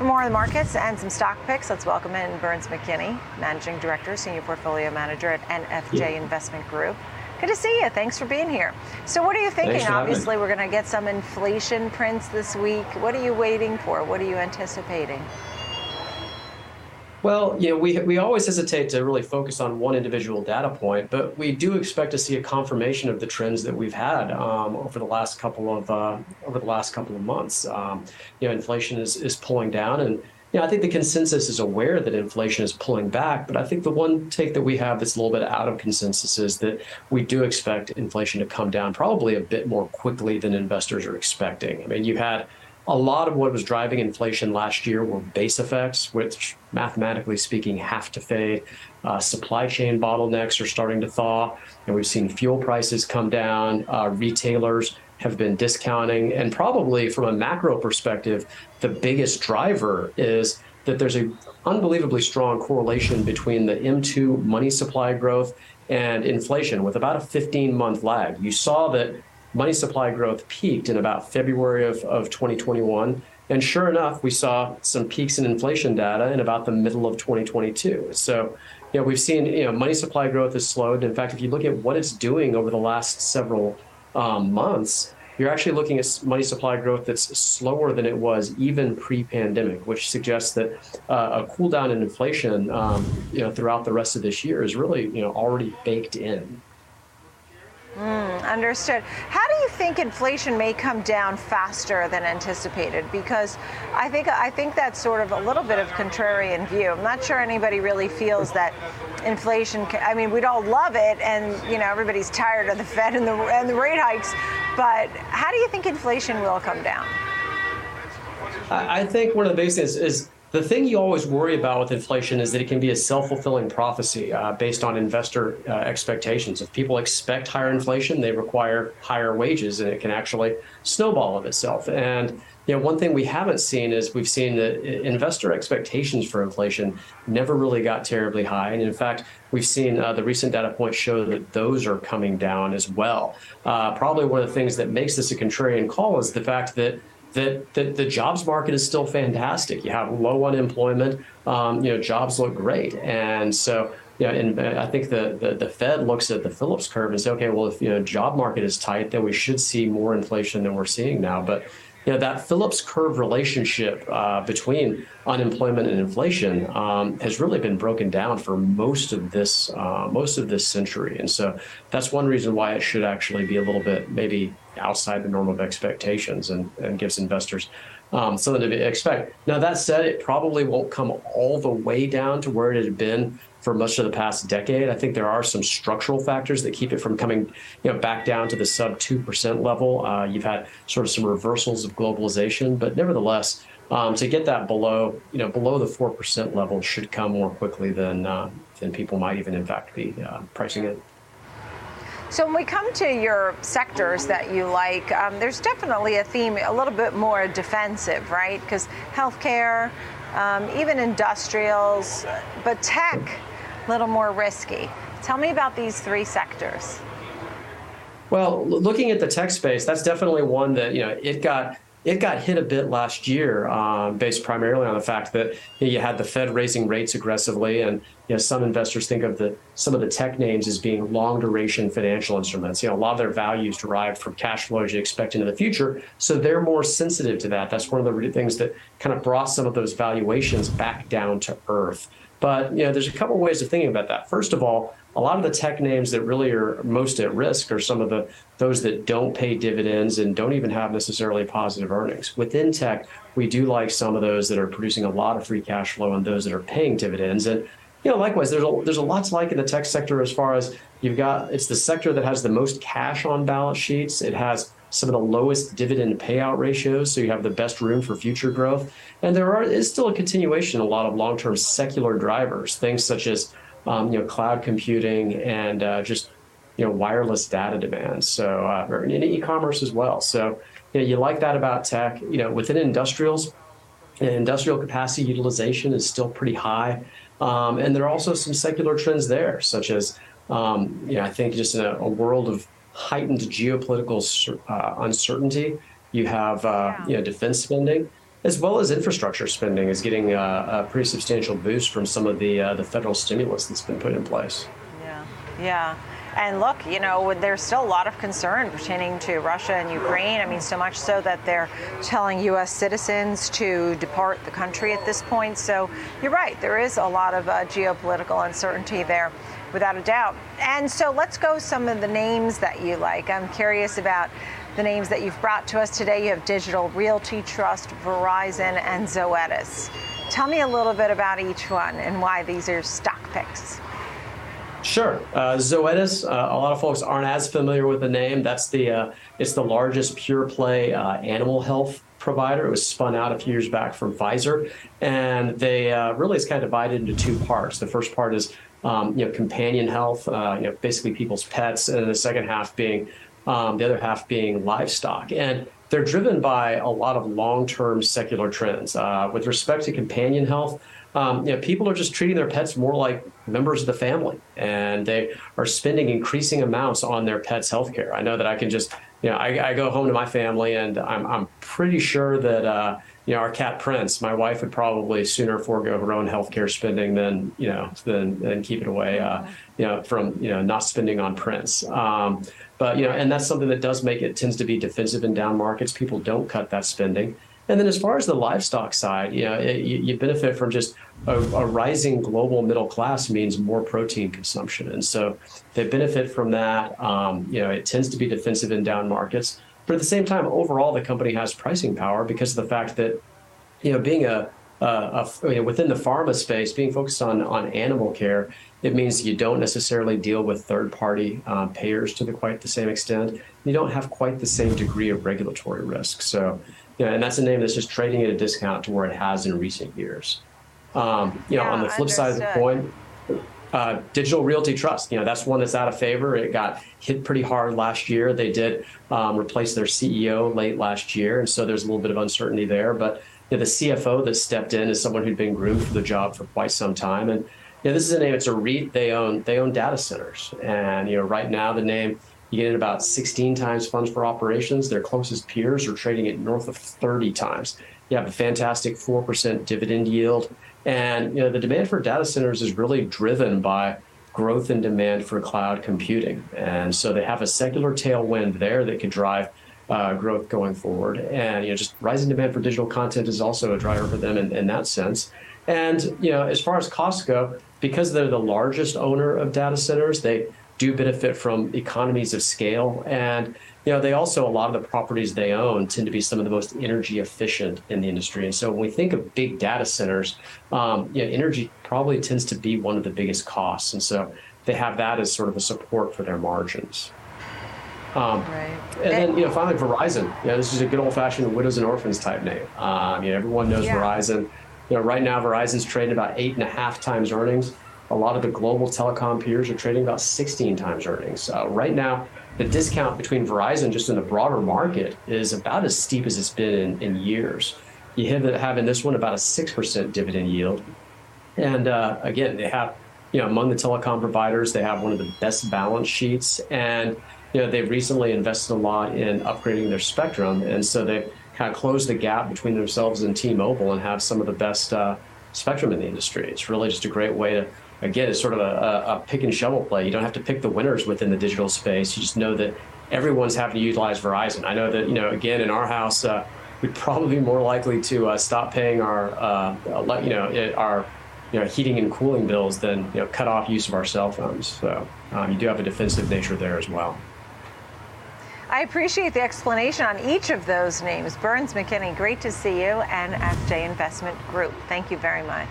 For more on the markets and some stock picks, let's welcome in Burns McKinney, Managing Director, Senior Portfolio Manager at NFJ yeah. Investment Group. Good to see you. Thanks for being here. So, what are you thinking? Obviously, we're going to get some inflation prints this week. What are you waiting for? What are you anticipating? Well, you know, we, we always hesitate to really focus on one individual data point, but we do expect to see a confirmation of the trends that we've had um, over the last couple of uh, over the last couple of months. Um, you know, inflation is, is pulling down, and yeah, I think the consensus is aware that inflation is pulling back, but I think the one take that we have that's a little bit out of consensus is that we do expect inflation to come down probably a bit more quickly than investors are expecting. I mean, you had a lot of what was driving inflation last year were base effects, which mathematically speaking have to fade. Uh, supply chain bottlenecks are starting to thaw, and we've seen fuel prices come down. Uh, retailers have been discounting. And probably from a macro perspective, the biggest driver is that there's an unbelievably strong correlation between the M2 money supply growth and inflation with about a 15 month lag. You saw that money supply growth peaked in about February of, of 2021. And sure enough, we saw some peaks in inflation data in about the middle of 2022. So, you know, we've seen, you know, money supply growth has slowed. In fact, if you look at what it's doing over the last several um, months, you're actually looking at money supply growth that's slower than it was even pre-pandemic, which suggests that uh, a cool down in inflation, um, you know, throughout the rest of this year is really, you know, already baked in. Mm, understood. How do you think inflation may come down faster than anticipated? Because I think I think that's sort of a little bit of contrarian view. I'm not sure anybody really feels that inflation. Can, I mean, we'd all love it, and you know everybody's tired of the Fed and the and the rate hikes. But how do you think inflation will come down? I think one of the biggest things is the thing you always worry about with inflation is that it can be a self-fulfilling prophecy uh, based on investor uh, expectations. If people expect higher inflation, they require higher wages, and it can actually snowball of itself. And you know, one thing we haven't seen is we've seen that investor expectations for inflation never really got terribly high, and in fact, we've seen uh, the recent data points show that those are coming down as well. Uh, probably one of the things that makes this a contrarian call is the fact that that, that the jobs market is still fantastic. You have low unemployment. Um, you know, jobs look great, and so you know, and I think the, the, the Fed looks at the Phillips curve and says, okay, well, if you know job market is tight, then we should see more inflation than we're seeing now. But you know that Phillips curve relationship uh, between unemployment and inflation um, has really been broken down for most of this uh, most of this century, and so that's one reason why it should actually be a little bit maybe outside the norm of expectations and, and gives investors um, something to expect. Now that said, it probably won't come all the way down to where it had been for much of the past decade. I think there are some structural factors that keep it from coming, you know, back down to the sub two percent level. Uh, you've had sort of some reversals of globalization, but nevertheless, um, to get that below, you know, below the four percent level should come more quickly than uh, than people might even in fact be uh, pricing it. So when we come to your sectors that you like, um, there's definitely a theme a little bit more defensive, right? Because healthcare, um, even industrials, but tech a little more risky. Tell me about these three sectors. Well, looking at the tech space, that's definitely one that you know it got it got hit a bit last year, um, based primarily on the fact that you, know, you, had the Fed raising rates aggressively, and you know some investors think of the some of the tech names as being long duration financial instruments. You know, a lot of their values derived from cash flows you expect into the future, so they're more sensitive to that. That's one of the things that kind of brought some of those valuations back down to earth. But you know, there's a couple ways of thinking about that. First of all, a lot of the tech names that really are most at risk are some of the those that don't pay dividends and don't even have necessarily positive earnings. Within tech, we do like some of those that are producing a lot of free cash flow and those that are paying dividends. And you know, likewise, there's a, there's a lot to like in the tech sector as far as you've got. It's the sector that has the most cash on balance sheets. It has some of the lowest dividend payout ratios, so you have the best room for future growth. And there are, is still a continuation in a lot of long-term secular drivers, things such as um, you know cloud computing and uh, just you know wireless data demand. So uh, and e-commerce as well. So you, know, you like that about tech. You know within industrials, industrial capacity utilization is still pretty high, um, and there are also some secular trends there, such as um, you know I think just in a, a world of heightened geopolitical uh, uncertainty. You have uh, you know defense spending. as well as infrastructure spending is getting a, a pretty substantial boost from some of the uh, the federal stimulus that's been put in place. Yeah, yeah. And look, you know, there's still a lot of concern pertaining to Russia and Ukraine. I mean, so much so that they're telling U.S. citizens to depart the country at this point. So you're right, there is a lot of uh, geopolitical uncertainty there, without a doubt. And so let's go some of the names that you like. I'm curious about the names that you've brought to us today. You have Digital Realty Trust, Verizon, and Zoetis. Tell me a little bit about each one and why these are stock picks. Sure. Uh, Zoetis, uh, a lot of folks aren't as familiar with the name. That's the uh, it's the largest pure play uh, animal health provider. It was spun out a few years back from Pfizer, and they uh, really is kind of divided into two parts. The first part is um, you know companion health, uh, you know basically people's pets, and the second half being um, the other half being livestock. And they're driven by a lot of long-term secular trends. with respect to companion health um, you know, people are just treating their pets more like members of the family, and they are spending increasing amounts on their pets' health care. I know that I can just, you know, I, I go home to my family, and I'm, I'm pretty sure that, uh, you know, our cat Prince, my wife would probably sooner forego her own healthcare spending than, you know, than, than keep it away, uh, you know, from, you know, not spending on Prince. Um, but, you know, and that's something that does make it tends to be defensive in down markets. People don't cut that spending. And then as far as the livestock side, you know, it, you, you, benefit from just a, a, rising global middle class means more protein consumption. And so they benefit from that. Um, you know, it tends to be defensive in down markets. But at the same time, overall, the company has pricing power because of the fact that, you know, being a, a, a you know, within the pharma space, being focused on, on animal care, it means you don't necessarily deal with third party uh, payers to the, quite the same extent. You don't have quite the same degree of regulatory risk. So, you know, and that's a name that's just trading at a discount to where it has in recent years. Um, you know, yeah, on the flip side of the coin, uh, Digital Realty Trust, you know, that's one that's out of favor. It got hit pretty hard last year. They did um, replace their CEO late last year, and so there's a little bit of uncertainty there. But you know, the CFO that stepped in is someone who'd been groomed for the job for quite some time, and you know, this is a name. It's a REIT. They own they own data centers, and you know, right now the name you get in about 16 times funds for operations. Their closest peers are trading at north of 30 times. You have a fantastic 4% dividend yield. And you know, the demand for data centers is really driven by growth in demand for cloud computing. And so they have a secular tailwind there that could drive uh, growth going forward. And you know, just rising demand for digital content is also a driver for them in, in that sense. And you know, as far as costs go, because they're the largest owner of data centers, they do benefit from economies of scale. And you know, they also a lot of the properties they own tend to be some of the most energy efficient in the industry. And so when we think of big data centers, um, you know, energy probably tends to be one of the biggest costs. And so they have that as sort of a support for their margins. Um, right. And then, you know, finally, Verizon. You know, this is a good old-fashioned widows and orphans type name. Um, you know, everyone knows yeah. Verizon. You know, right now Verizon's trading about eight and a half times earnings. A lot of the global telecom peers are trading about 16 times earnings. Uh, right now, the discount between Verizon just in the broader market is about as steep as it's been in, in years. You have, in this one about a 6% dividend yield. And uh, again, they have, you know, among the telecom providers, they have one of the best balance sheets. And, you know, they've recently invested a lot in upgrading their spectrum. And so they've kind of closed the gap between themselves and T Mobile and have some of the best uh, spectrum in the industry. It's really just a great way to again, it's sort of a, a, pick and shovel play. You don't have to pick the winners within the digital space. You just know that everyone's having to utilize Verizon. I know that, you know, again, in our house, uh, we'd probably be more likely to uh, stop paying our, uh, you know, our, you know, heating and cooling bills than, you know, cut off use of our cell phones. So um, you do have a defensive nature there as well. I appreciate the explanation on each of those names. Burns McKinney, great to see you, NFJ Investment Group. Thank you very much.